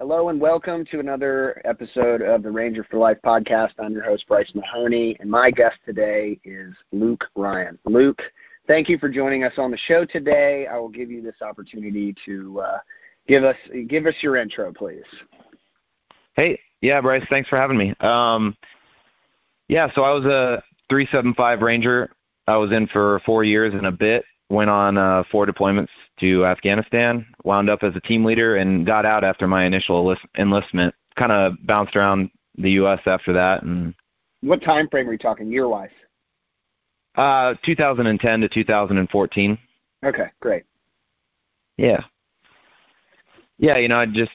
Hello and welcome to another episode of the Ranger for Life podcast. I'm your host, Bryce Mahoney, and my guest today is Luke Ryan. Luke, thank you for joining us on the show today. I will give you this opportunity to uh, give us give us your intro, please. Hey, yeah, Bryce, thanks for having me. Um, yeah, so I was a 375 Ranger. I was in for four years and a bit went on uh, four deployments to Afghanistan, wound up as a team leader, and got out after my initial enlistment. Kind of bounced around the U.S. after that. And what time frame are you talking, year wise? Uh, 2010 to 2014. Okay, great. Yeah. Yeah, you know, I just,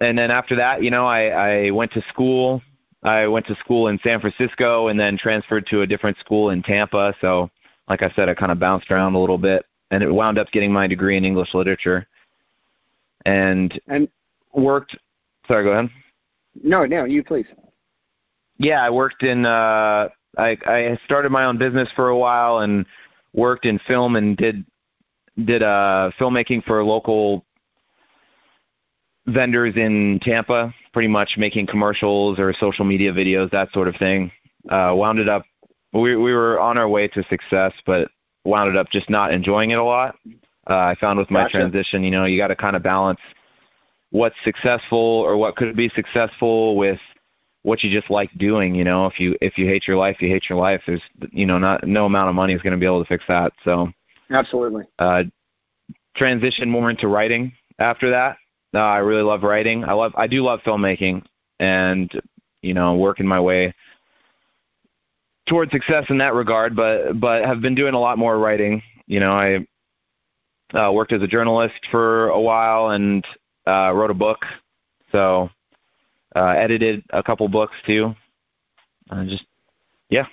and then after that, you know, I, I went to school. I went to school in San Francisco and then transferred to a different school in Tampa. So like I said, I kind of bounced around a little bit, and it wound up getting my degree in English literature, and and worked. Sorry, go ahead. No, no, you please. Yeah, I worked in. uh I I started my own business for a while and worked in film and did did uh filmmaking for local vendors in Tampa, pretty much making commercials or social media videos, that sort of thing. Uh, wound it up we we were on our way to success, but wound up just not enjoying it a lot. Uh, I found with my gotcha. transition, you know, you got to kind of balance what's successful or what could be successful with what you just like doing. You know, if you if you hate your life, you hate your life. There's you know not no amount of money is going to be able to fix that. So absolutely. Uh, transition more into writing after that. Uh, I really love writing. I love I do love filmmaking and you know working my way towards success in that regard, but but have been doing a lot more writing. You know, I uh, worked as a journalist for a while and uh, wrote a book. So uh, edited a couple books too. Uh, just yeah.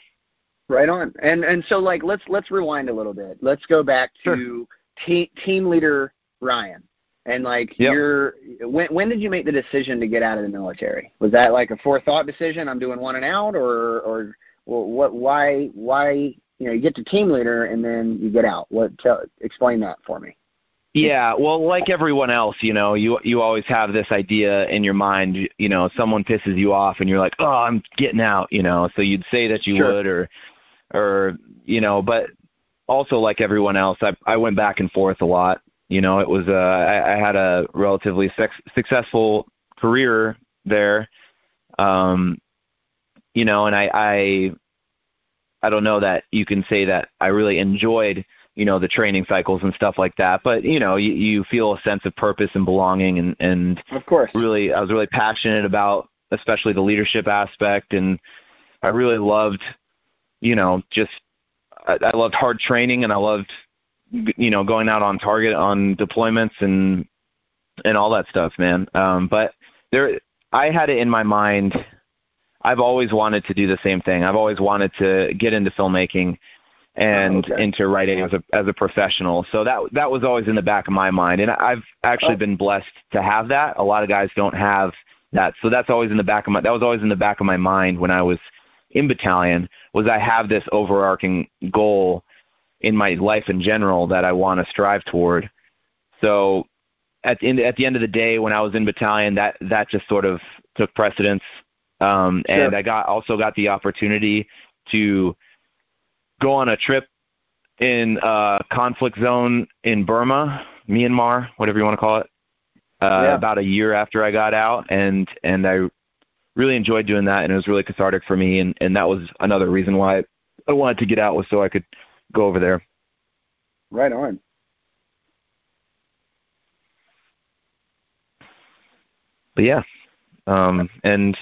Right on. And and so like let's let's rewind a little bit. Let's go back to sure. te- team leader Ryan. And like yep. you're when when did you make the decision to get out of the military? Was that like a forethought decision? I'm doing one and out, or or well, what why why you know you get to team leader and then you get out what tell, explain that for me yeah well like everyone else you know you you always have this idea in your mind you know someone pisses you off and you're like oh i'm getting out you know so you'd say that you sure. would or or you know but also like everyone else i i went back and forth a lot you know it was uh i, I had a relatively sex, successful career there um you know, and I, I, I don't know that you can say that I really enjoyed, you know, the training cycles and stuff like that. But you know, you, you feel a sense of purpose and belonging, and and of course, really, I was really passionate about, especially the leadership aspect, and I really loved, you know, just I, I loved hard training, and I loved, you know, going out on target on deployments and and all that stuff, man. Um, but there, I had it in my mind I've always wanted to do the same thing. I've always wanted to get into filmmaking and oh, okay. into writing as a as a professional. So that that was always in the back of my mind, and I've actually oh. been blessed to have that. A lot of guys don't have that, so that's always in the back of my that was always in the back of my mind when I was in battalion. Was I have this overarching goal in my life in general that I want to strive toward. So at the end at the end of the day, when I was in battalion, that that just sort of took precedence um, sure. And I got also got the opportunity to go on a trip in a conflict zone in Burma, Myanmar, whatever you want to call it. Uh, yeah. About a year after I got out, and and I really enjoyed doing that, and it was really cathartic for me, and and that was another reason why I wanted to get out was so I could go over there. Right on. But yeah, um, and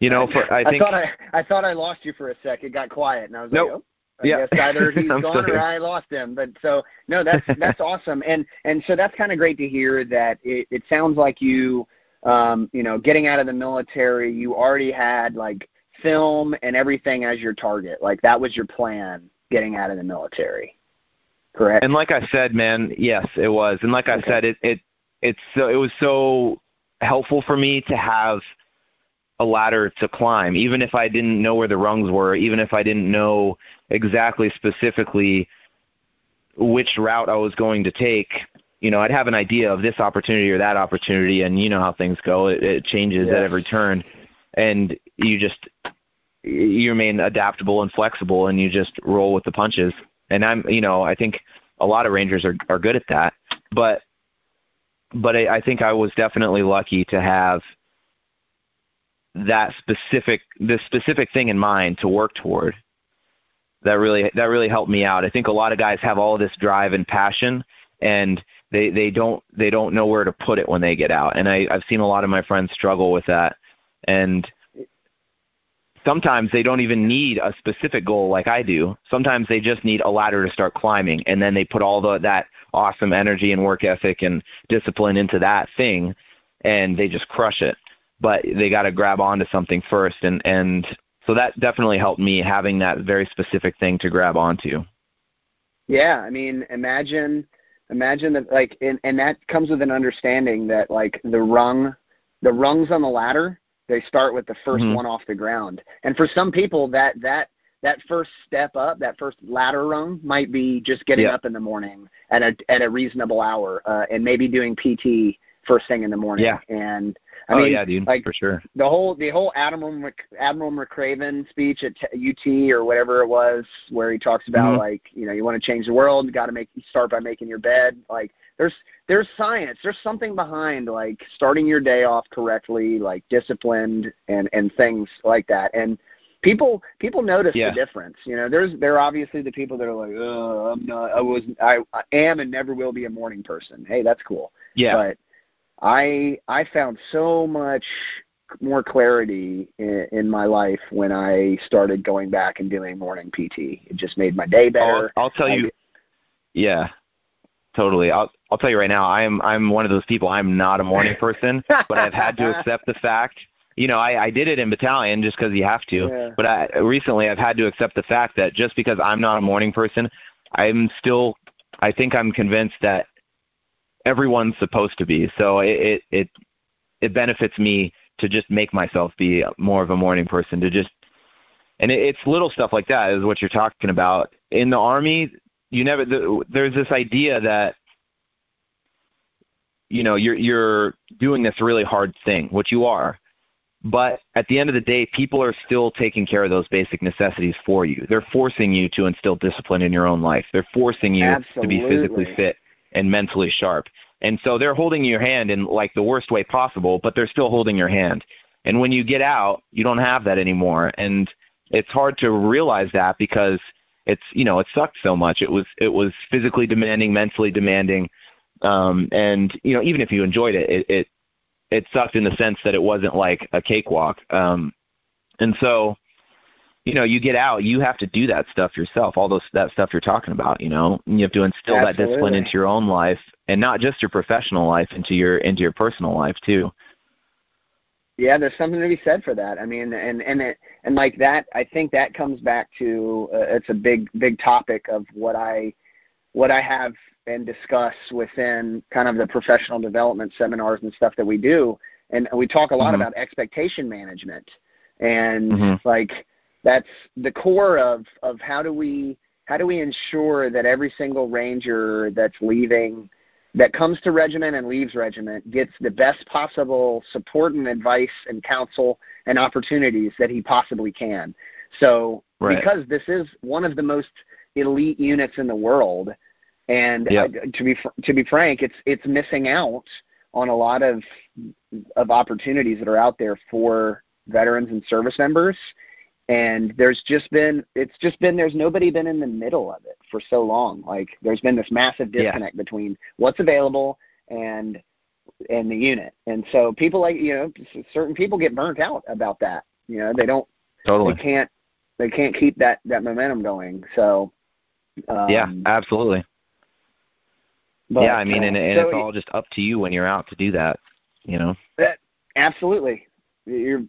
you know, for I think I thought I I thought I lost you for a sec. It got quiet, and I was nope. like, oh. I yeah. guess either he's gone or I lost him. But so no, that's that's awesome, and and so that's kind of great to hear that it, it sounds like you, um, you know, getting out of the military, you already had like film and everything as your target. Like that was your plan getting out of the military. Correct. And like I said, man, yes, it was. And like I said, it it it's so it was so helpful for me to have a ladder to climb, even if I didn't know where the rungs were, even if I didn't know exactly specifically which route I was going to take. you know, I'd have an idea of this opportunity or that opportunity, and you know how things go. It, it changes yes. at every turn, and you just you remain adaptable and flexible, and you just roll with the punches. And I'm, you know, I think a lot of rangers are are good at that, but but I, I think I was definitely lucky to have that specific this specific thing in mind to work toward. That really that really helped me out. I think a lot of guys have all this drive and passion and they they don't they don't know where to put it when they get out. And i i've seen a lot of my friends struggle with that. And sometimes they don't even need a specific goal like i do. Sometimes they just need a ladder to start climbing and then they put all the that awesome energy and work ethic and discipline into that thing and they just crush it but they got to grab onto something first and and so that definitely helped me having that very specific thing to grab onto yeah i mean imagine imagine that like and, and that comes with an understanding that like the rung the rungs on the ladder they start with the 1st mm-hmm. one off the ground and for some people that that that first step up that first ladder rung might be just getting yeah. up in the morning at a at a reasonable hour uh, and maybe doing pt first thing in the morning yeah. and I oh mean, yeah, dude, like for sure. The whole the whole Admiral Admiral McRaven speech at UT or whatever it was, where he talks about mm-hmm. like you know you want to change the world, you got to make start by making your bed. Like there's there's science, there's something behind like starting your day off correctly, like disciplined and and things like that. And people people notice yeah. the difference. You know, there's there are obviously the people that are like, oh, I'm not, I was, I, I am and never will be a morning person. Hey, that's cool. Yeah. But I I found so much more clarity in, in my life when I started going back and doing morning PT. It just made my day better. I'll, I'll tell I, you. Yeah, totally. I'll I'll tell you right now. I'm I'm one of those people. I'm not a morning person, but I've had to accept the fact. You know, I, I did it in battalion just because you have to. Yeah. But I, recently, I've had to accept the fact that just because I'm not a morning person, I'm still. I think I'm convinced that everyone's supposed to be. So it it it, it benefits me to just make myself be more of a morning person. To just and it, it's little stuff like that is what you're talking about. In the army, you never the, there's this idea that you know you're you're doing this really hard thing, which you are. But at the end of the day, people are still taking care of those basic necessities for you. They're forcing you to instill discipline in your own life. They're forcing you Absolutely. to be physically fit and mentally sharp. And so they're holding your hand in like the worst way possible, but they're still holding your hand. And when you get out, you don't have that anymore. And it's hard to realize that because it's you know it sucked so much. It was it was physically demanding, mentally demanding, um, and you know even if you enjoyed it, it it, it sucked in the sense that it wasn't like a cakewalk. Um, and so you know, you get out, you have to do that stuff yourself, all those that stuff you're talking about, you know. And you have to instill Absolutely. that discipline into your own life and not just your professional life, into your into your personal life too. Yeah, there's something to be said for that. I mean, and and it, and like that, I think that comes back to uh, it's a big big topic of what I what I have and discuss within kind of the professional development seminars and stuff that we do. And we talk a lot mm-hmm. about expectation management and mm-hmm. like that's the core of of how do we how do we ensure that every single ranger that's leaving that comes to regiment and leaves regiment gets the best possible support and advice and counsel and opportunities that he possibly can. So right. because this is one of the most elite units in the world, and yep. uh, to be to be frank, it's it's missing out on a lot of of opportunities that are out there for veterans and service members and there's just been it's just been there's nobody been in the middle of it for so long. Like there's been this massive disconnect yeah. between what's available and and the unit. And so people like you know certain people get burnt out about that. You know they don't totally. they can't they can't keep that that momentum going. So um, yeah absolutely. but, yeah i mean and, and so it's all just up to you when you're out to do that you know? That, absolutely. You're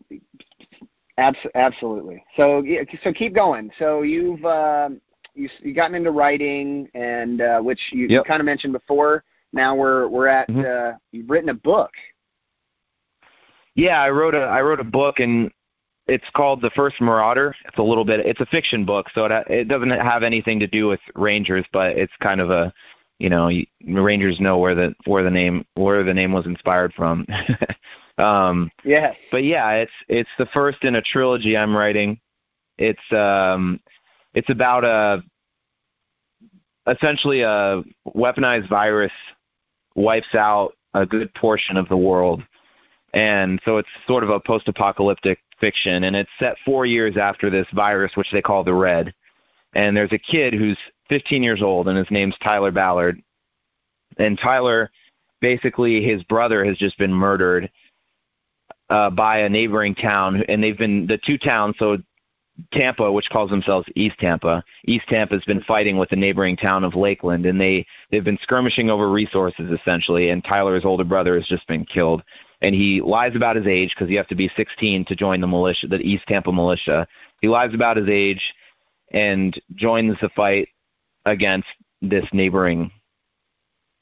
Abs- absolutely. So so keep going. So you've uh, you you gotten into writing, and uh, which you, yep. you kind of mentioned before. Now we're we're at mm-hmm. uh, you've written a book. Yeah, I wrote a I wrote a book, and it's called The First Marauder. It's a little bit it's a fiction book, so it it doesn't have anything to do with Rangers, but it's kind of a you know, Rangers know where the where the name where the name was inspired from. um, yeah. But yeah, it's it's the first in a trilogy I'm writing. It's um, it's about a essentially a weaponized virus wipes out a good portion of the world, and so it's sort of a post-apocalyptic fiction, and it's set four years after this virus, which they call the Red. And there's a kid who's 15 years old, and his name's Tyler Ballard. And Tyler, basically, his brother has just been murdered uh, by a neighboring town, and they've been the two towns. So Tampa, which calls themselves East Tampa, East Tampa has been fighting with the neighboring town of Lakeland, and they they've been skirmishing over resources essentially. And Tyler's older brother has just been killed, and he lies about his age because you have to be 16 to join the militia, the East Tampa militia. He lies about his age and joins the fight against this neighboring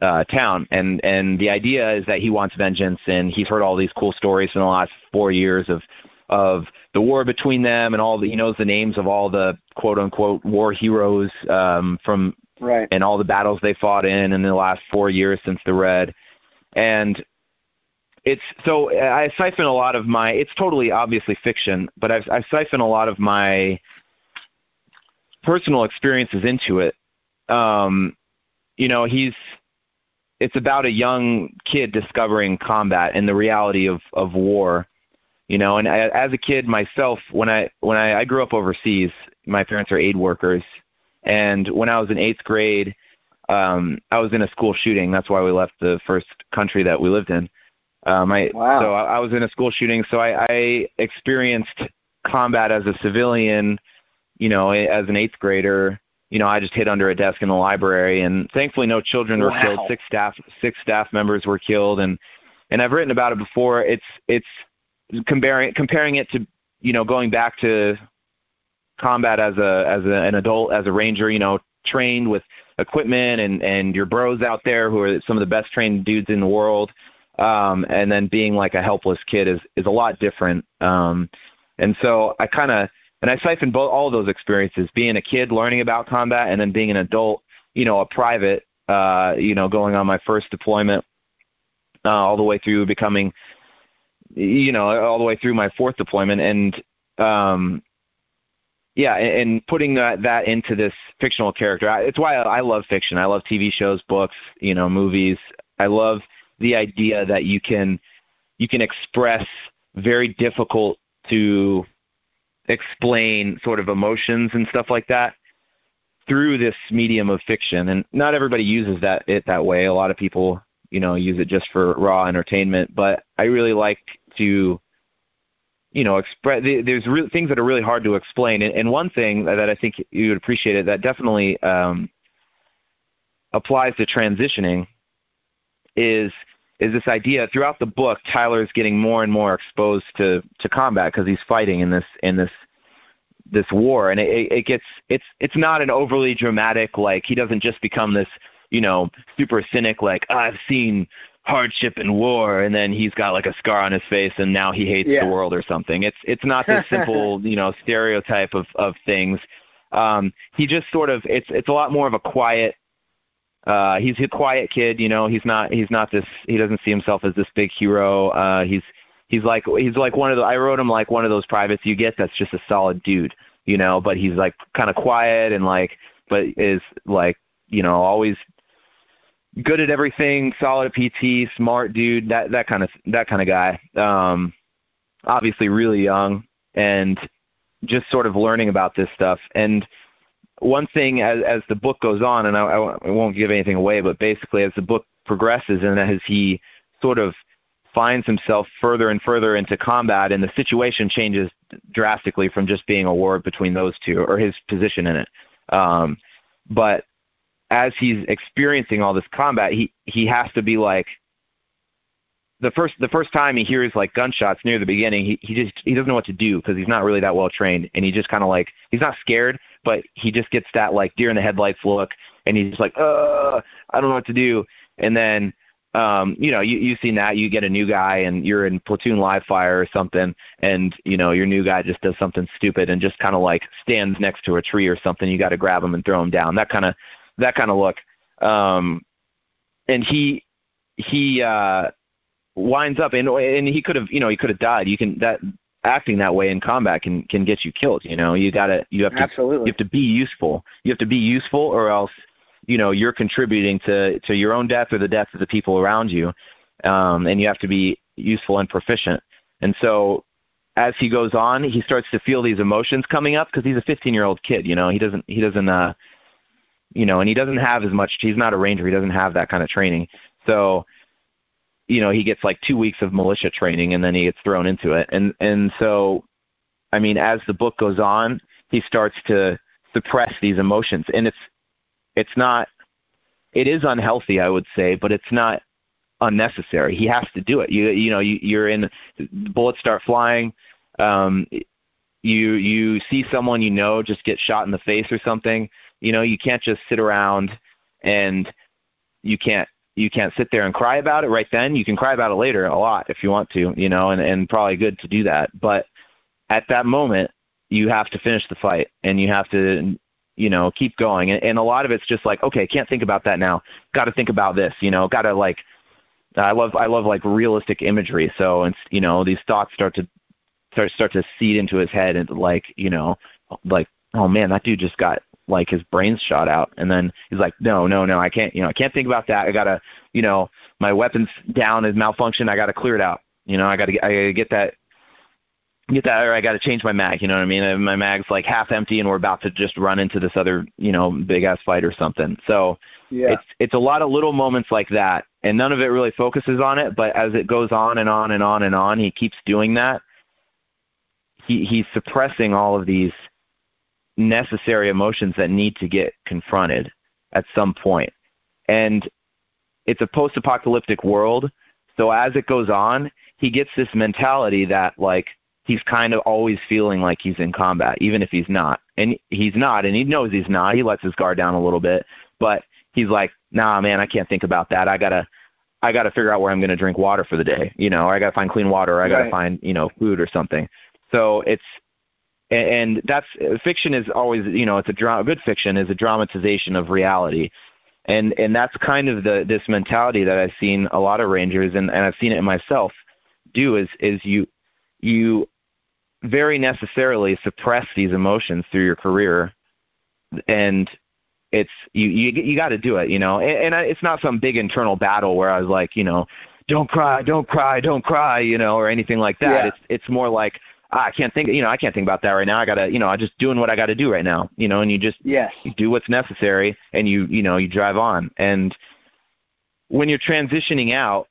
uh, town. And and the idea is that he wants vengeance, and he's heard all these cool stories in the last four years of of the war between them, and all the he knows the names of all the quote unquote war heroes um, from right. and all the battles they fought in in the last four years since the Red. And it's so I siphon a lot of my. It's totally obviously fiction, but I've, I siphon a lot of my personal experiences into it. Um, you know, he's it's about a young kid discovering combat and the reality of of war. You know, and I, as a kid myself, when I when I, I grew up overseas, my parents are aid workers, and when I was in eighth grade, um, I was in a school shooting. That's why we left the first country that we lived in. Um, I, wow. So I, I was in a school shooting, so I, I experienced combat as a civilian you know, as an eighth grader, you know, I just hid under a desk in the library, and thankfully, no children were wow. killed. Six staff, six staff members were killed, and and I've written about it before. It's it's comparing comparing it to you know going back to combat as a as a, an adult as a ranger, you know, trained with equipment and and your bros out there who are some of the best trained dudes in the world, um, and then being like a helpless kid is is a lot different. Um, and so I kind of and I siphon both all those experiences, being a kid learning about combat, and then being an adult, you know, a private, uh, you know, going on my first deployment, uh, all the way through becoming, you know, all the way through my fourth deployment, and um, yeah, and, putting that that into this fictional character. It's why I love fiction. I love TV shows, books, you know, movies. I love the idea that you can you can express very difficult to explain sort of emotions and stuff like that through this medium of fiction. And not everybody uses that it that way. A lot of people you know use it just for raw entertainment. But i really like to you know express there's re- things that are really hard to explain. And, and one thing that i think you would appreciate it that definitely um, applies to transitioning is is this idea throughout the book Tyler is getting more and more exposed to to combat because he's fighting in this in this this war. And it, it gets it's it's not an overly dramatic like he doesn't just become this you know super cynic like oh, I've seen hardship and war and then he's got like a scar on his face and now he hates yeah. the world or something. It's it's not this simple you know stereotype of of things. Um he just sort of it's it's a lot more of a quiet uh he's a quiet kid you know he's not he's not this he doesn't see himself as this big hero. Uh he's he's like he's like one of the I wrote him like one of those privates you get that's just a solid dude you know but he's like kind of quiet and like but is like you know always good at everything solid at pt smart dude that that kind of that kind of guy. Um obviously really young and just sort of learning about this stuff. And one thing as as the book goes on and I, I won't give anything away but basically as the book progresses and as he sort of finds himself further and further into combat and the situation changes drastically from just being a war between those two or his position in it. Um but as he's experiencing all this combat he he has to be like the first the first time he hears like gunshots near the beginning he he just he doesn't know what to do because he's not really that well trained and he just kind of like he's not scared but he just gets that like deer in the headlights look and he's just like uh i don't know what to do. And then um you know you you've seen that you get a new guy and you're in platoon live fire or something and you know your new guy just does something stupid and just kind of like stands next to a tree or something you got to grab him and throw him down. That kind of that kind of look. Um and he he uh winds up and and he could have you know he could have died. You can that acting that way in combat can can get you killed you know? You got to you have to Absolutely. you have to be useful. You have to be useful or else you know you're contributing to to your own death or the death of the people around you um and you have to be useful and proficient. And so as he goes on he starts to feel these emotions coming up because he's a 15 year old kid you know? He doesn't he doesn't uh you know and he doesn't have as much he's not a ranger he doesn't have that kind of training. So you know he gets like two weeks of militia training and then he gets thrown into it. And and so i mean as the book goes on he starts to suppress these emotions. And it's it's not it is unhealthy i would say but it's not unnecessary. He has to do it. You you know you you're in bullets start flying um you you see someone you know just get shot in the face or something you know you can't just sit around and you can't you can't sit there and cry about it right then. You can cry about it later a lot if you want to, you know, and, and probably good to do that. But at that moment, you have to finish the fight and you have to, you know, keep going. And, and a lot of it's just like, okay, can't think about that now. Got to think about this, you know, got to like, I love, I love like realistic imagery. So, and you know, these thoughts start to start, start to seed into his head and like, you know, like, oh man, that dude just got like his brains shot out. And then he's like no no no i can't you know i can't think about that. I gotta you know my weapons down is malfunction i gotta clear it out. You know i gotta i gotta get that get that or i gotta change my mag you know what i mean? And my mag's like half empty and we're about to just run into this other you know big ass fight or something. So yeah. it's it's a lot of little moments like that and none of it really focuses on it but as it goes on and on and on and on he keeps doing that. He he's suppressing all of these necessary emotions that need to get confronted at some point. And it's a post apocalyptic world, so as it goes on, he gets this mentality that like he's kind of always feeling like he's in combat, even if he's not. And he's not, and he knows he's not. He lets his guard down a little bit, but he's like, "Nah, man, I can't think about that. I gotta, I gotta figure out where I'm gonna drink water for the day. You know, or I gotta find clean water. Or I gotta Right. find, you know, food or something." So it's and that's fiction is always you know it's a dra- good fiction is a dramatization of reality. And and that's kind of the this mentality that I've seen a lot of rangers and, and I've seen it in myself do is is you you very necessarily suppress these emotions through your career. And it's you you you got to do it you know? And, and I, it's not some big internal battle where I was like you know don't cry don't cry don't cry you know or anything like that. Yeah. it's it's more like I can't think you know I can't think about that right now. I got to you know I'm just doing what I got to do right now you know and you just Yes. you do what's necessary and you you know you drive on. And when you're transitioning out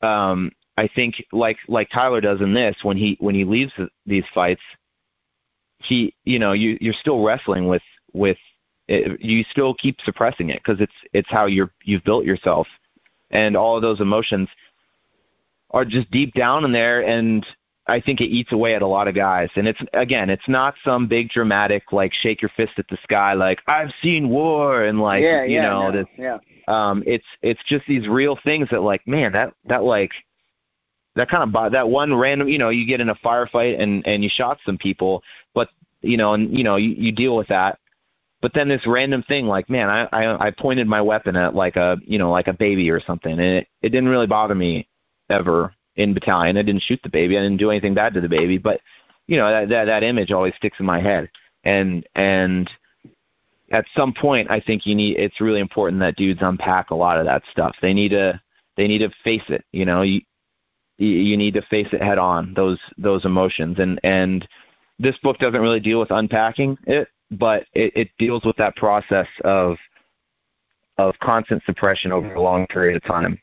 um i think like like tyler does in this when he when he leaves th- these fights he you know you you're still wrestling with with it, you still keep suppressing it because it's it's how you're you've built yourself. And all of those emotions are just deep down in there and I think it eats away at a lot of guys. And it's again, it's not some big dramatic like shake your fist at the sky like I've seen war and like yeah, you yeah, know no, this yeah. um it's it's just these real things that like man that that like that kind of that one random you know you get in a firefight and and you shot some people but you know and you know you, you deal with that but then this random thing like man I, I i pointed my weapon at like a you know like a baby or something and it it didn't really bother me ever in battalion. I didn't shoot the baby. I didn't do anything bad to the baby but you know that that, that image always sticks in my head. And and at some point i think you need it's really important that dudes unpack a lot of that stuff. They need to they need to face it you know? You you need to face it head on those those emotions. And and this book doesn't really deal with unpacking it but it, it deals with that process of of constant suppression over a long period of time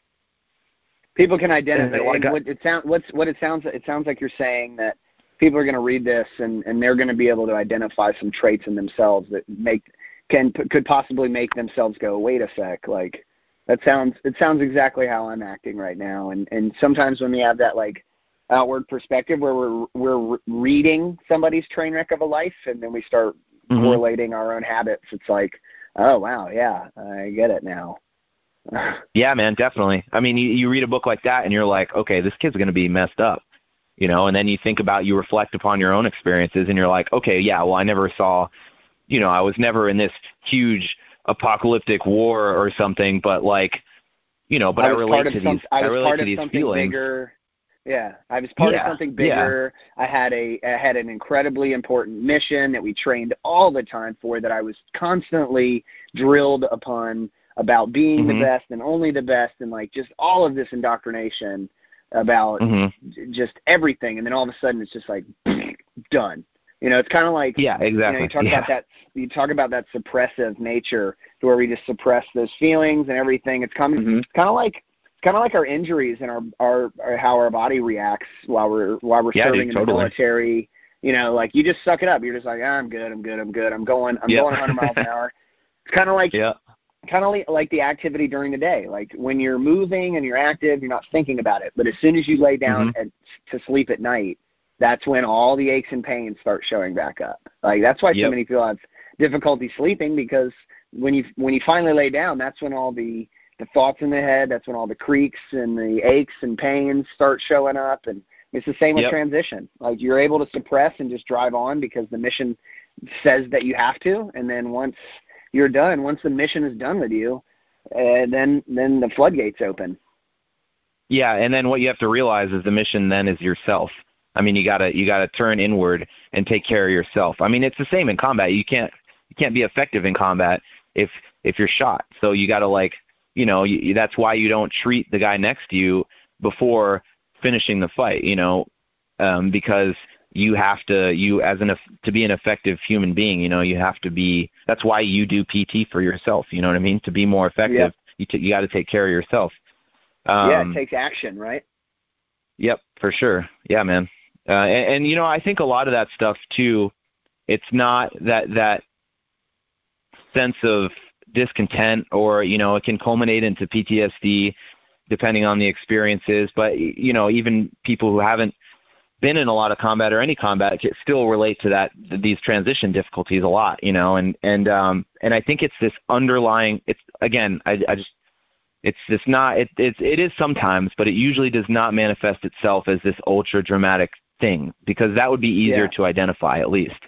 People can identify. And a lot of and guy- what it sounds what's what it sounds it sounds like you're saying that people are going to read this and and they're going to be able to identify some traits in themselves that make can could possibly make themselves go wait a sec like that sounds it sounds exactly how I'm acting right now and and sometimes when we have that like outward perspective where we're we're reading somebody's train wreck of a life and then we start Mhm. correlating our own habits it's like oh wow yeah I get it now Yeah, man, definitely. I mean, you, you read a book like that and you're like, okay, this kid's going to be messed up, you know, and then you think about, you reflect upon your own experiences and you're like, okay, yeah, well, I never saw, you know, I was never in this huge apocalyptic war or something, but like you know, but I, I relate to some, these I, I relate to these something feelings. Bigger. Yeah, I was part yeah, of something bigger. Yeah. I had a I had an incredibly important mission that we trained all the time for that I was constantly drilled upon about being mm-hmm. the best and only the best and like just all of this indoctrination about mm-hmm. just everything and then all of a sudden it's just like done you know it's kind of like yeah exactly you, know, you talk yeah. about that you talk about that suppressive nature to where we just suppress those feelings and everything it's coming mm-hmm. kind of like kind of like our injuries and our, our our how our body reacts while we're while we're yeah, serving dude, in totally. the military you know like you just suck it up you're just like ah, i'm good i'm good i'm good i'm going i'm yep. going 100 miles an hour it's kind of like yeah kind of like the activity during the day. Like when you're moving and you're active, you're not thinking about it. But as soon as you lay down mm-hmm. at, to sleep at night, that's when all the aches and pains start showing back up. Like that's why yep. so many people have difficulty sleeping because when you when you finally lay down, that's when all the the thoughts in the head, that's when all the creaks and the aches and pains start showing up. And it's the same with yep. transition. Like you're able to suppress and just drive on because the mission says that you have to, and then once you're done. Once the mission is done with you, uh, then then the floodgates open. Yeah, and then what you have to realize is the mission then is yourself. I mean, you gotta you gotta turn inward and take care of yourself. I mean, it's the same in combat. You can't you can't be effective in combat if if you're shot. So you gotta like you know you, that's why you don't treat the guy next to you before finishing the fight. You know, um, because you have to you as an to be an effective human being you know you have to be that's why you do pt for yourself you know what i mean? To be more effective you t- you got to take care of yourself. Um, yeah it takes action right? Yep for sure. Yeah man. Uh, and, and you know i think a lot of that stuff too it's not that that sense of discontent or you know it can culminate into ptsd depending on the experiences but you know even people who haven't been in a lot of combat or any combat can still relate to that these transition difficulties a lot you know and and um and i think it's this underlying it's again i i just it's just not it it's it is sometimes but it usually does not manifest itself as this ultra dramatic thing because that would be easier yeah. to identify at least.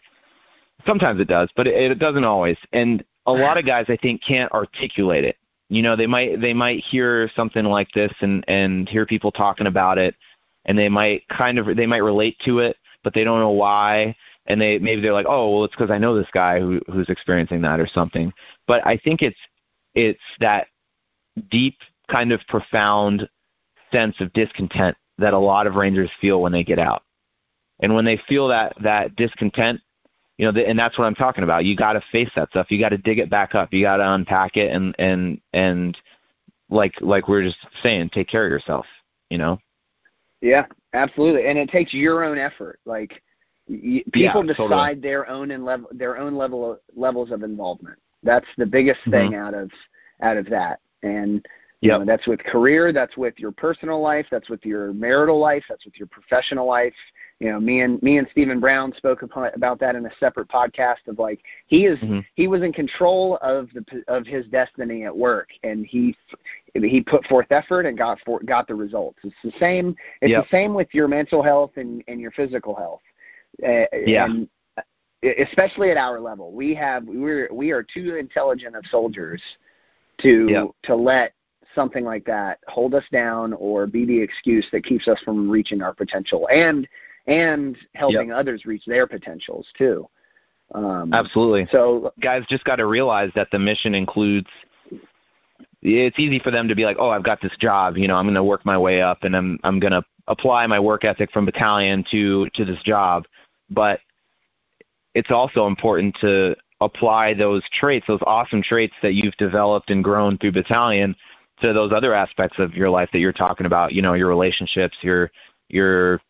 Sometimes it does but it, it doesn't always. And a lot of guys i think can't articulate it. You know they might they might hear something like this and and hear people talking about it and they might kind of they might relate to it, but they don't know why. And they maybe they're like, oh, well, it's because I know this guy who who's experiencing that or something. But I think it's it's that deep kind of profound sense of discontent that a lot of rangers feel when they get out. And when they feel that that discontent, you know, and that's what I'm talking about. You got to face that stuff. You got to dig it back up. You got to unpack it and and and like like we are just saying, take care of yourself. You know. Yeah, absolutely, and it takes your own effort. Like y- people yeah, decide totally. their own and level their own level of, levels of involvement. That's the biggest mm-hmm. thing out of out of that. And you yep. know, that's with career, that's with your personal life, that's with your marital life, that's with your professional life. You know, me and me and Stephen Brown spoke about that in a separate podcast of like he is mm-hmm. he was in control of the of his destiny at work, and he he put forth effort and got for, got the results. It's the same. It's yep. the same with your mental health and, and your physical health. Uh, yeah. And especially at our level, we have we're we are too intelligent of soldiers to yep. to let something like that hold us down or be the excuse that keeps us from reaching our potential and and helping yep. others reach their potentials too. Um, Absolutely. So guys just got to realize that the mission includes. It's easy for them to be like, "Oh, I've got this job. You know, I'm going to work my way up, and I'm I'm going to apply my work ethic from battalion to to this job." But it's also important to apply those traits, those awesome traits that you've developed and grown through battalion, to those other aspects of your life that you're talking about. You know, your relationships, your your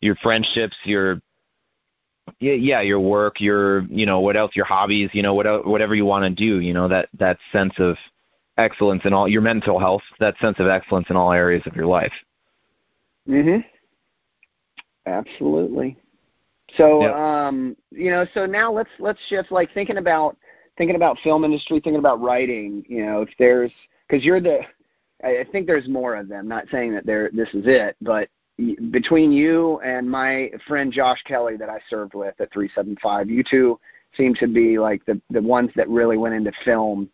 your friendships, your yeah, yeah, your work, your you know what else, your hobbies, you know what whatever you want to do, you know that that sense of excellence in all your mental health, that sense of excellence in all areas of your life. Mhm. Absolutely. So Yep. um, you know, so now let's let's shift like thinking about thinking about film industry, thinking about writing. You know, if there's because you're the, I think there's more of them. Not saying that there this is it, but between you and my friend Josh Kelly that I served with at 375, you two seem to be like the the ones that really went into film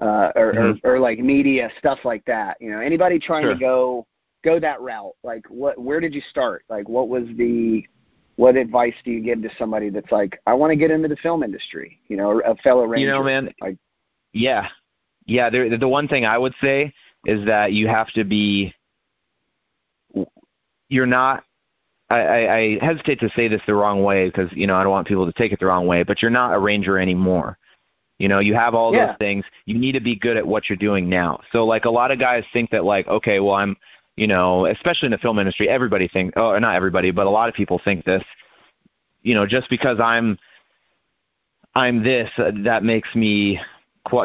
uh, or, mm-hmm. or or like media stuff like that. You know, anybody trying sure. to go go that route, like what where did you start? Like what was the what advice do you give to somebody that's like, I want to get into the film industry? You know, a fellow ranger. You know, man. Like, yeah, yeah. The the one thing I would say is that you have to be. You're not. I, I, I hesitate to say this the wrong way because you know I don't want people to take it the wrong way, but you're not a ranger anymore. You know, you have all yeah. those things. You need to be good at what you're doing now. So like a lot of guys think that like, okay, well I'm you know, especially in the film industry, everybody think, oh, not everybody, but a lot of people think this. You know, just because I'm, I'm this, uh, that makes me,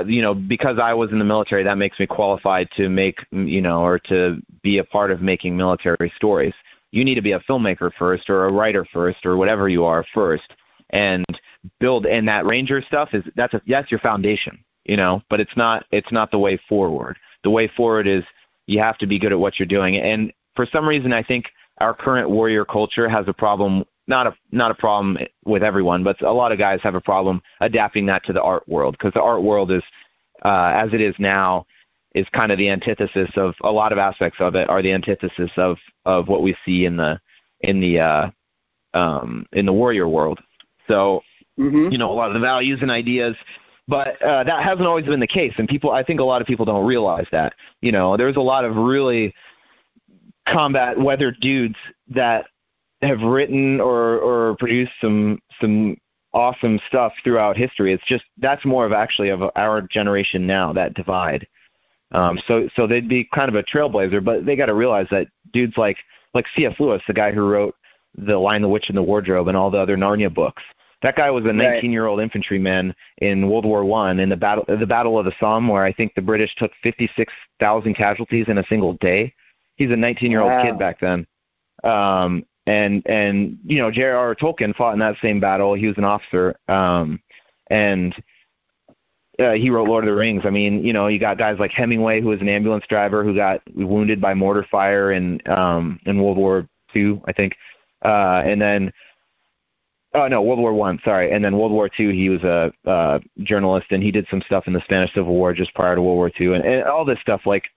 you know, because I was in the military, that makes me qualified to make, you know, or to be a part of making military stories. You need to be a filmmaker first, or a writer first, or whatever you are first, and build. And that ranger stuff is that's a, that's your foundation, you know. But it's not it's not the way forward. The way forward is you have to be good at what you're doing. And for some reason, I think our current warrior culture has a problem. Not a not a problem with everyone, but a lot of guys have a problem adapting that to the art world because the art world is, uh, as it is now, is kind of the antithesis of a lot of aspects of it are the antithesis of of what we see in the in the uh, um, in the warrior world. So mm-hmm. you know a lot of the values and ideas but uh, that hasn't always been the case, and people, I think, a lot of people don't realize that. You know, there's a lot of really combat weather dudes that have written or or produced some some awesome stuff throughout history. It's just that's more of actually of our generation now that divide. Um, so so they'd be kind of a trailblazer, but they got to realize that dudes like like C.S. Lewis, the guy who wrote The Lion, the Witch, and the Wardrobe, and all the other Narnia books, that guy was a 19-year-old infantryman in World War One in the battle the Battle of the Somme, where I think the British took 56,000 casualties in a single day. He's a 19-year-old wow. kid back then. Um, and and you know J.R.R. Tolkien fought in that same battle. He was an officer, um, and uh, he wrote Lord of the Rings. I mean, you know, you got guys like Hemingway, who was an ambulance driver who got wounded by mortar fire in um, in World War Two, I think, uh, and then Oh no, World War One. Sorry, and then World War Two. He was a uh, journalist, and he did some stuff in the Spanish Civil War just prior to World War Two, and, and all this stuff. Like,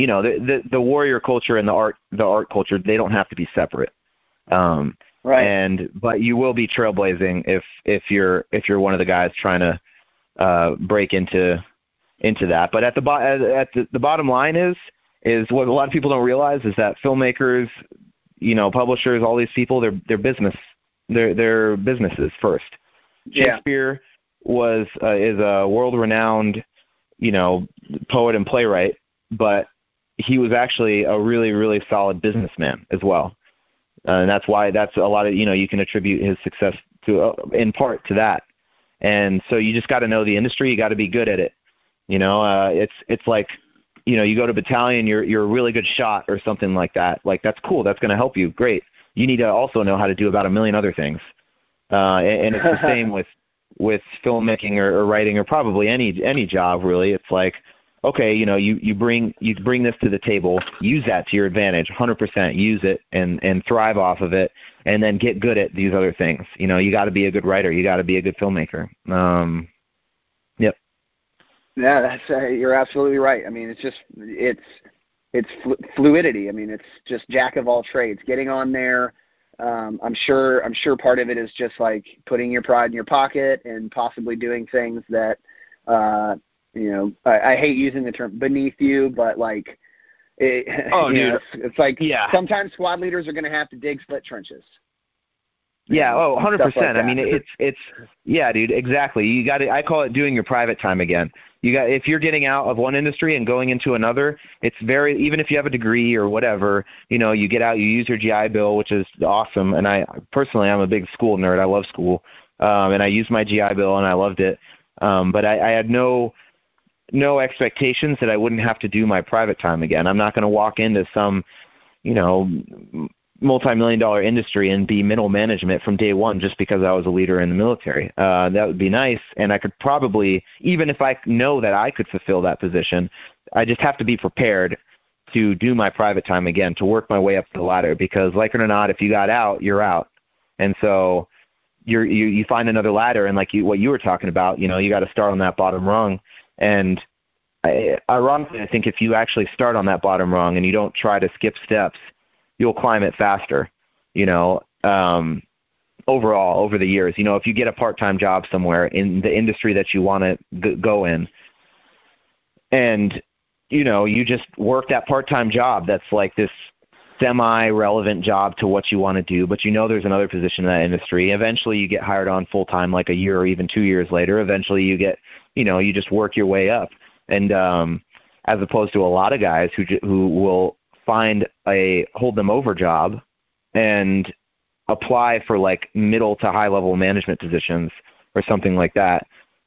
you know, the, the the warrior culture and the art the art culture they don't have to be separate. Um, right. And but you will be trailblazing if if you're if you're one of the guys trying to uh, break into into that. But at the bo- at the, the bottom line is is what a lot of people don't realize is that filmmakers, you know, publishers, all these people, they're they're business their their businesses first. Yeah. Shakespeare was uh, is a world renowned, you know, poet and playwright, but he was actually a really really solid businessman as well, uh, and that's why that's a lot of you know you can attribute his success to uh, in part to that. And so you just got to know the industry. You got to be good at it. You know, uh, it's it's like you know you go to battalion, you're you're a really good shot or something like that. Like that's cool. That's going to help you. Great you need to also know how to do about a million other things. Uh, and, and it's the same with with filmmaking or, or writing or probably any any job really. It's like okay, you know, you, you bring you bring this to the table, use that to your advantage, 100%. Use it and and thrive off of it, and then get good at these other things. You know, you got to be a good writer, you got to be a good filmmaker. Um, yep. Yeah, that's uh, you're absolutely right. I mean, it's just it's it's flu- fluidity. I mean, it's just jack of all trades. Getting on there. Um, I'm sure. I'm sure part of it is just like putting your pride in your pocket and possibly doing things that, uh, you know, I, I hate using the term beneath you, but like, it, oh, dude. know, it's, it's like yeah. sometimes squad leaders are going to have to dig slit trenches. Yeah, oh, 100%. Like I mean, it's it's yeah, dude, exactly. You got I call it doing your private time again. You got if you're getting out of one industry and going into another, it's very even if you have a degree or whatever, you know, you get out, you use your GI Bill, which is awesome. And I personally, I'm a big school nerd. I love school, um, and I used my GI Bill and I loved it. Um, but I, I had no no expectations that I wouldn't have to do my private time again. I'm not going to walk into some, you know, multi-million dollar industry and be middle management from day one just because I was a leader in the military. Uh, that would be nice, and I could probably, even if I know that I could fulfill that position, I just have to be prepared to do my private time again, to work my way up the ladder. Because, like it or not, if you got out, you're out, and so you're, you you find another ladder, and like you, what you were talking about, you know, you got to start on that bottom rung And I, ironically, I think if you actually start on that bottom rung and you don't try to skip steps, you'll climb it faster. You know, um, overall over the years. You know, if you get a part-time job somewhere in the industry that you want to go in, and you know, you just work that part-time job that's like this semi-relevant job to what you want to do, but you know there's another position in that industry. Eventually, you get hired on full-time, like a year or even two years later. Eventually, you get, you know, you just work your way up, and um, as opposed to a lot of guys who who will find a hold them over job and apply for like middle to high level management positions or something like that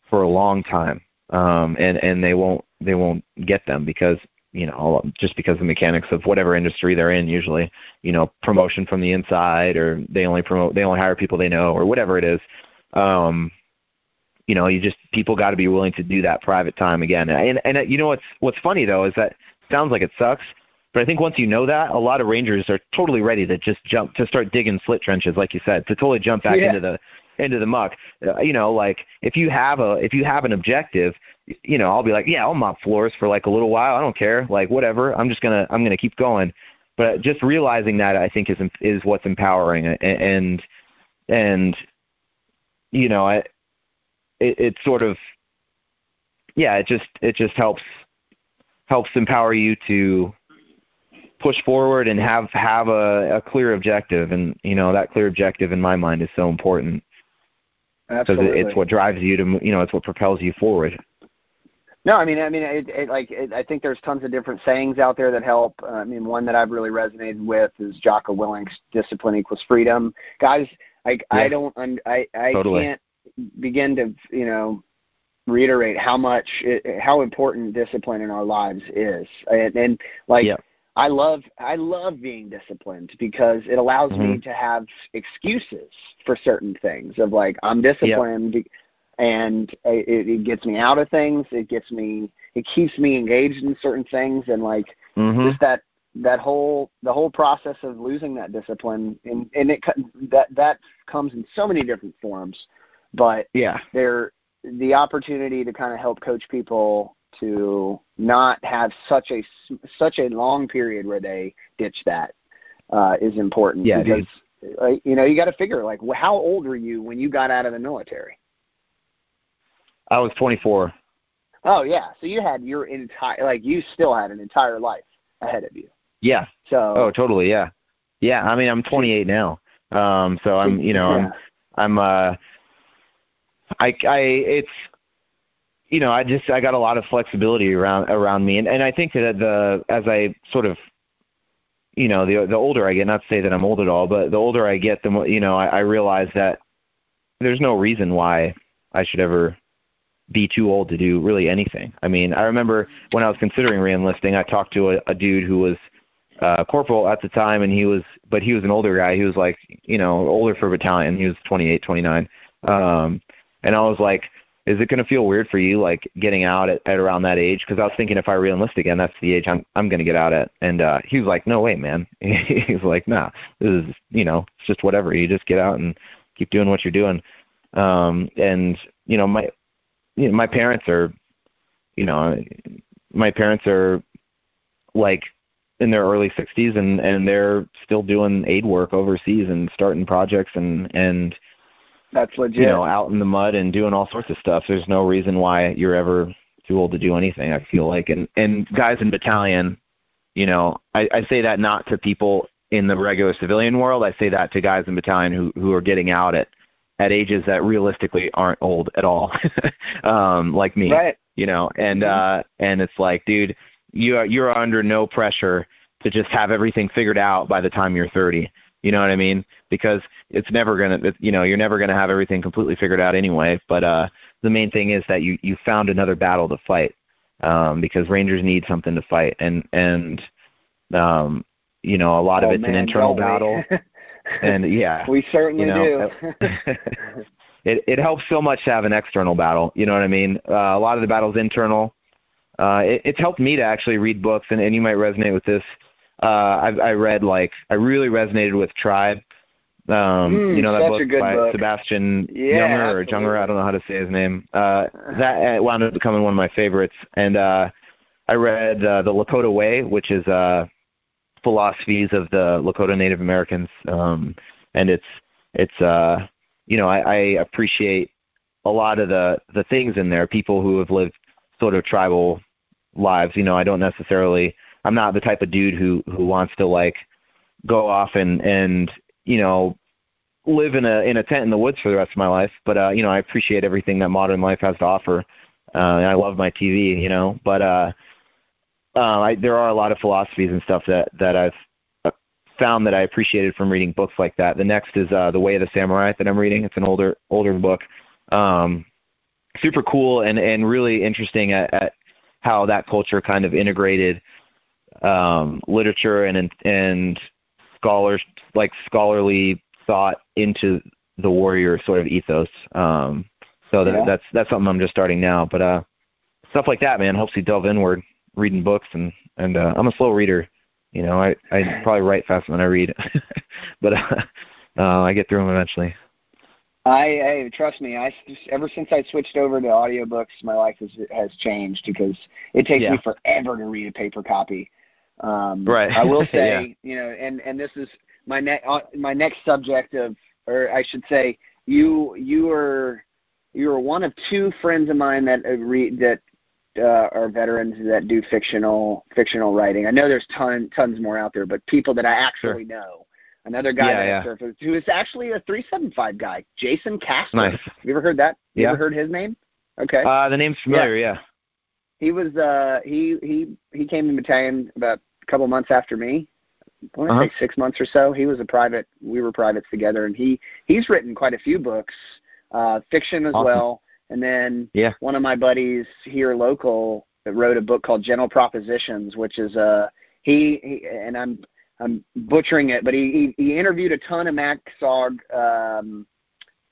for a long time. Um and and they won't they won't get them because you know just because the mechanics of whatever industry they're in usually you know promotion from the inside or they only promote they only hire people they know or whatever it is. Um you know you just people got to be willing to do that private time again and and you know what's what's funny though is that sounds like it sucks but I think once you know that, a lot of rangers are totally ready to just jump to start digging slit trenches, like you said, to totally jump back yeah. into the into the muck. Uh, you know, like if you have a if you have an objective, you know, I'll be like, yeah, I'll mop floors for like a little while. I don't care, like whatever. I'm just gonna I'm gonna keep going. But just realizing that I think is is what's empowering, and and you know, I, it it sort of yeah, it just it just helps helps empower you to push forward and have have a, a clear objective. And you know that clear objective in my mind is so important. Because it's what drives you to you know it's what propels you forward. No i mean i mean it, it like it, i think there's tons of different sayings out there that help. Uh, i mean one that i've really resonated with is jocko willink's discipline equals freedom. Guys like yeah. i don't i i totally. can't begin to you know reiterate how much it, how important discipline in our lives is and, and like yeah I love I love being disciplined because it allows mm-hmm. me to have excuses for certain things of like I'm disciplined yep. and it, it gets me out of things it gets me it keeps me engaged in certain things and like mm-hmm. just that that whole the whole process of losing that discipline and and it that that comes in so many different forms but yeah they're the opportunity to kind of help coach people to not have such a such a long period where they ditch that uh, is important. Yeah, because uh, you know you got to figure like how old were you when you got out of the military? I was 24. Oh yeah, so you had your entire like you still had an entire life ahead of you. Yeah. So. Oh, totally. Yeah. Yeah. I mean, I'm 28 now. Um. So I'm you know yeah. I'm I'm uh. I I it's you know, I just I got a lot of flexibility around around me, and and I think that the as I sort of, you know, the the older I get, not to say that I'm old at all, but the older I get, the more you know, I, I realize that there's no reason why I should ever be too old to do really anything. I mean, I remember when I was considering reenlisting, I talked to a, a dude who was uh corporal at the time and he was but he was an older guy. He was like, you know, older for a battalion. He was 28, 29. Um and I was like, is it going to feel weird for you like getting out at, at around that age? Because i was thinking if i reenlist again that's the age i'm i'm going to get out at. And uh he was like no way man. He's like nah this is you know it's just whatever. You just get out and keep doing what you're doing. Um and you know my you know my parents are you know my parents are like in their early 60s and and they're still doing aid work overseas and starting projects and and that's legit. You know, out in the mud and doing all sorts of stuff. There's no reason why you're ever too old to do anything. I feel like, and and guys in battalion, you know, I, I say that not to people in the regular civilian world. I say that to guys in battalion who who are getting out at at ages that realistically aren't old at all, um, like me. Right. You know, and mm-hmm. uh, and it's like, dude, you are you're under no pressure to just have everything figured out by the time you're 30. You know what I mean? Because it's never gonna, you know, you're never gonna have everything completely figured out anyway. But uh, the main thing is that you you found another battle to fight, um, because Rangers need something to fight, and and um, you know, a lot oh, of it's man, an internal battle. and yeah, we certainly you know, do. it it helps so much to have an external battle. You know what I mean? Uh, a lot of the battle's internal. Uh, it, it's helped me to actually read books, and, and you might resonate with this uh, I, I read like I really resonated with Tribe Um, Mm, you know that book by book. Sebastian Yeah, Junger or Junger, I don't know how to say his name. Uh, that uh, wound up becoming one of my favorites, and uh, I read uh, the Lakota Way, which is uh, philosophies of the Lakota Native Americans, um, and it's it's uh, you know I, I appreciate a lot of the the things in there. People who have lived sort of tribal lives. You know, I don't necessarily. I'm not the type of dude who who wants to like go off and and you know live in a in a tent in the woods for the rest of my life. But uh, you know, I appreciate everything that modern life has to offer. Uh, and I love my TV, you know. But uh, uh, I, there are a lot of philosophies and stuff that that I've uh, found that I appreciated from reading books like that. The next is uh, The Way of the Samurai that I'm reading. It's an older older book. Um, super cool and and really interesting at, at how that culture kind of integrated um, literature and and scholars like scholarly thought into the warrior sort of ethos. Um, so that, Yeah. that's that's something I'm just starting now. But uh, stuff like that, man, helps you delve inward, reading books, and and uh, I'm a slow reader. You know, I I probably write faster than I read, but uh, uh, I get through them eventually. I, I trust me. I ever since I switched over to audiobooks, my life has has changed because it takes Yeah. me forever to read a paper copy. Um, Right. I will say, Yeah. you know, and and this is my next uh, my next subject of, or I should say, you you are you are one of two friends of mine that read that uh, are veterans that do fictional fictional writing. I know there's ton tons more out there, but people that I actually know. Another guy Yeah, that yeah. Surfaced who is actually a three seven five guy, Jason Kasper. Nice. Have you ever heard that? You Yeah. ever heard his name? Okay. Uh, the name's familiar, yeah. he was uh he he he came in battalion about a couple months after me. I want to Uh-huh. say six months or so. He was a private. We were privates together, and he he's written quite a few books, uh, fiction as Awesome. well. And then Yeah. one of my buddies here local that wrote a book called General Propositions, which is uh he, he and I'm I'm butchering it, but he he, he interviewed a ton of MacSog um,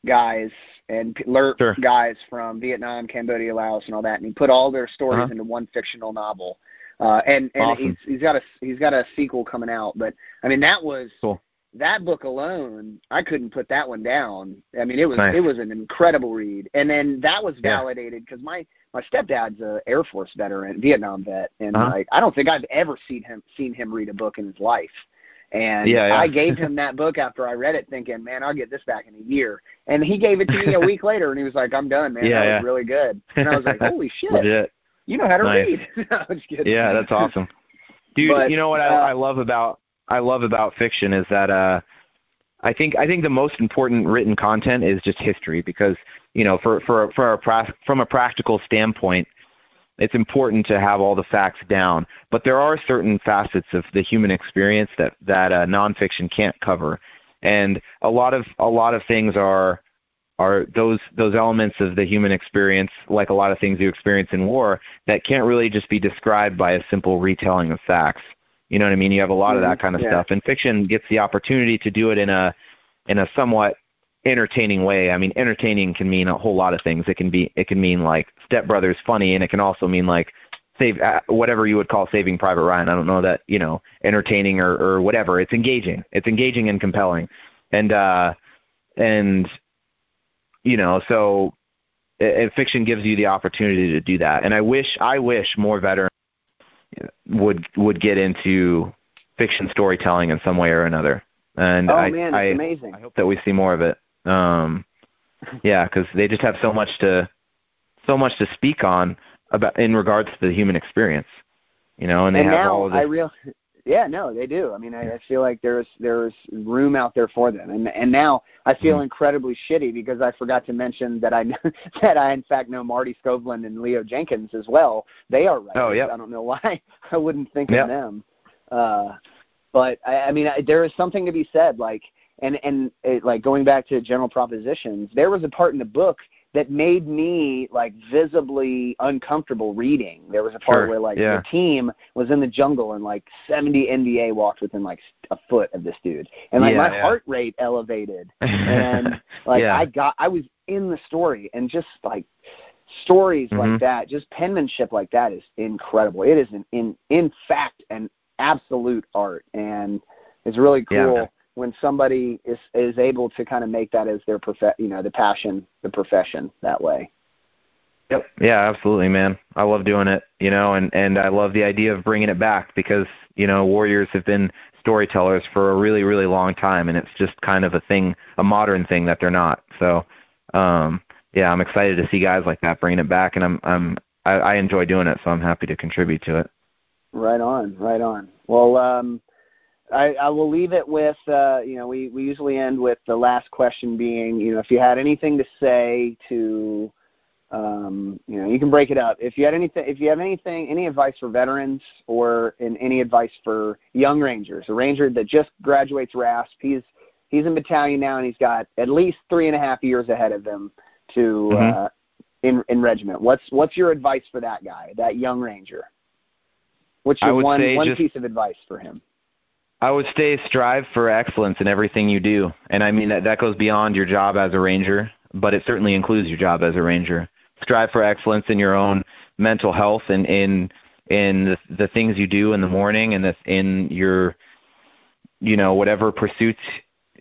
guys and LRRP Sure. guys from Vietnam, Cambodia, Laos, and all that, and he put all their stories Uh-huh. into one fictional novel. Uh, and and Awesome. he's he's got a he's got a sequel coming out, but I mean that was Cool. that book alone. I couldn't put that one down. I mean it was Nice. it was an incredible read, and then that was validated because my my stepdad's a Air Force veteran, Vietnam vet, and Uh-huh. like I don't think I've ever seen him seen him read a book in his life. And Yeah, yeah. I gave him that book after I read it, thinking, "Man, I'll get this back in a year." And he gave it to me a week later, and he was like, "I'm done, man. Yeah, that yeah. was really good." And I was like, "Holy shit, Legit. You know how to Nice. read." no, I'm just kidding. Yeah, that's awesome. Dude, But, you know what I, uh, I love about I love about fiction is that uh I think I think the most important written content is just history because you know for for for a from a practical standpoint it's important to have all the facts down but there are certain facets of the human experience that that uh, nonfiction can't cover and a lot of a lot of things are are those those elements of the human experience like a lot of things you experience in war that can't really just be described by a simple retelling of facts. You know what i mean? You have a lot of that Mhm, kind of yeah. stuff. And fiction gets the opportunity to do it in a in a somewhat entertaining way. I mean entertaining can mean a whole lot of things. It can be it can mean like step brothers funny and it can also mean like save uh, whatever you would call saving private ryan. I don't know that you know entertaining or or whatever. It's engaging. It's engaging and compelling. And uh and you know so uh, fiction gives you the opportunity to do that. And i wish i wish more veterans would would get into fiction storytelling in some way or another. And oh I, man, it's I, amazing. I hope that we see more of it. Um yeah because they just have so much to so much to speak on about in regards to the human experience you know and they have now all of I real, yeah, no, they do. I mean, I, I feel like there's there's room out there for them, and and now I feel Mhm. incredibly shitty because I forgot to mention that I that I in fact know Marty Skovlin and Leo Jenkins as well. They are writers. Oh, yep. I don't know why I wouldn't think Yep. of them. Uh, but I, I mean, I, there is something to be said, like and and it, like going back to general propositions. There was a part in the book that made me like visibly uncomfortable reading. There was a part Sure, where like yeah. the team was in the jungle and like 70 NVA walked within like a foot of this dude, and like Yeah, my yeah. heart rate elevated, and like. I got I was in the story, and just like stories Mhm. like that, just penmanship like that is incredible. It is an in in fact an absolute art, and it's really cool. When somebody is is able to kind of make that as their prof you know the passion the profession that way Yep. Yeah, absolutely, man. I love doing it, you know, and and I love the idea of bringing it back because, you know, warriors have been storytellers for a really really long time and it's just kind of a thing, a modern thing that they're not. So, um yeah, I'm excited to see guys like that bringing it back and I'm I'm I, I enjoy doing it, so I'm happy to contribute to it. Right on, right on. Well, um I, I will leave it with uh, you know we, we usually end with the last question being you know if you had anything to say to um, you know, you can break it up. If you had anything, if you have anything, any advice for veterans or in any advice for young rangers, a ranger that just graduates RASP, he's he's in battalion now and he's got at least three and a half years ahead of him to mm-hmm. uh, in in regiment. What's what's your advice for that guy, that young ranger? What's your one one just, piece of advice for him? I would say strive for excellence in everything you do, and I mean that that goes beyond your job as a ranger, but it certainly includes your job as a ranger. Strive for excellence in your own mental health and in in the, the things you do in the morning and the, in your you know whatever pursuits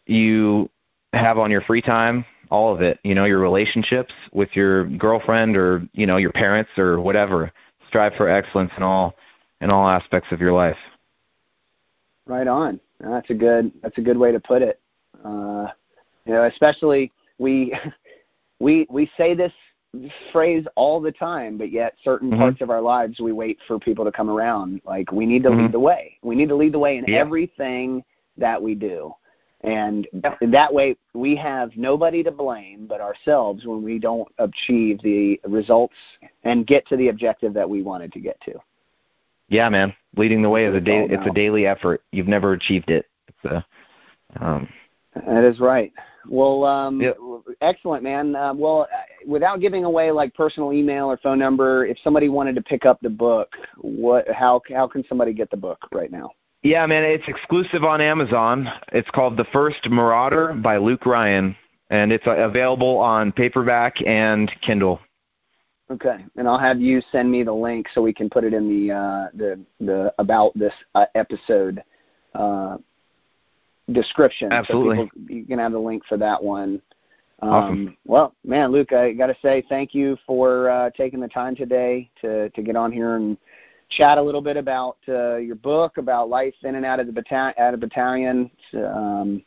you have on your free time all of it you know your relationships with your girlfriend or you know your parents or whatever. Strive for excellence in all in all aspects of your life right on that's a good that's a good way to put it uh you know especially we we we say this phrase all the time, but yet certain mm-hmm. parts of our lives we wait for people to come around. Like we need to mm-hmm. lead the way. We need to lead the way in everything that we do. And that way we have nobody to blame but ourselves when we don't achieve the results and get to the objective that we wanted to get to. Yeah, man. Leading the way is a day it's a daily effort. You've never achieved it. It's a um that is right. Well, um, yep. excellent, man. Uh, well, without giving away like personal email or phone number, if somebody wanted to pick up the book, what, how, how can somebody get the book right now? Yeah, man, it's exclusive on Amazon. It's called The First Marauder by Luke Ryan, and it's uh, available on paperback and Kindle. Okay, and I'll have you send me the link so we can put it in the uh, the the about this uh, episode uh, description. Absolutely. So people, you can have the link for that one. Um, awesome. Well, man, Luke, I got to say thank you for uh, taking the time today to to get on here and chat a little bit about uh, your book, about life in and out of the battalion. Out of battalion, um,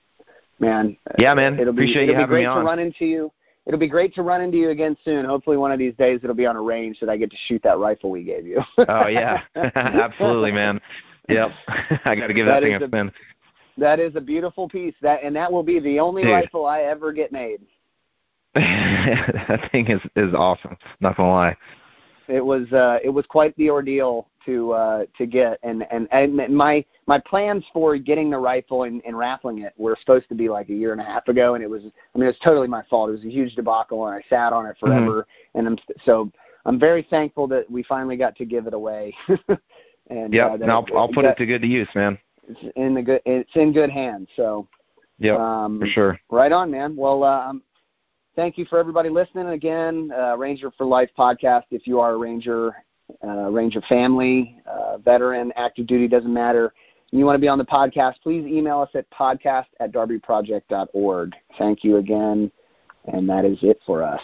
man. Yeah, man. It'll be, Appreciate it'll you be great to run into you. It'll be great to run into you again soon. Hopefully, one of these days it'll be on a range that I get to shoot that rifle we gave you. oh yeah, absolutely, man. Yep, I got to give that, that thing a spin. That is a beautiful piece. That and that will be the only Dude. rifle I ever get made. that thing is is awesome. Not gonna lie. It was uh it was quite the ordeal to uh to get and and and my my plans for getting the rifle and, and raffling it were supposed to be like a year and a half ago and it was I mean it was totally my fault. It was a huge debacle and I sat on it mm-hmm. forever mm-hmm. and I'm so I'm very thankful that we finally got to give it away. and yeah, uh, and I'll I'll put it to good use, man it's in the good it's in good hands. So yeah, um, for sure. Right on, man. Well, um, thank you for everybody listening again. Uh, Ranger for Life podcast. If you are a Ranger, uh, of family, uh, veteran, active duty doesn't matter. And you want to be on the podcast, please email us at podcast at darbyproject.org. Thank you again, and that is it for us.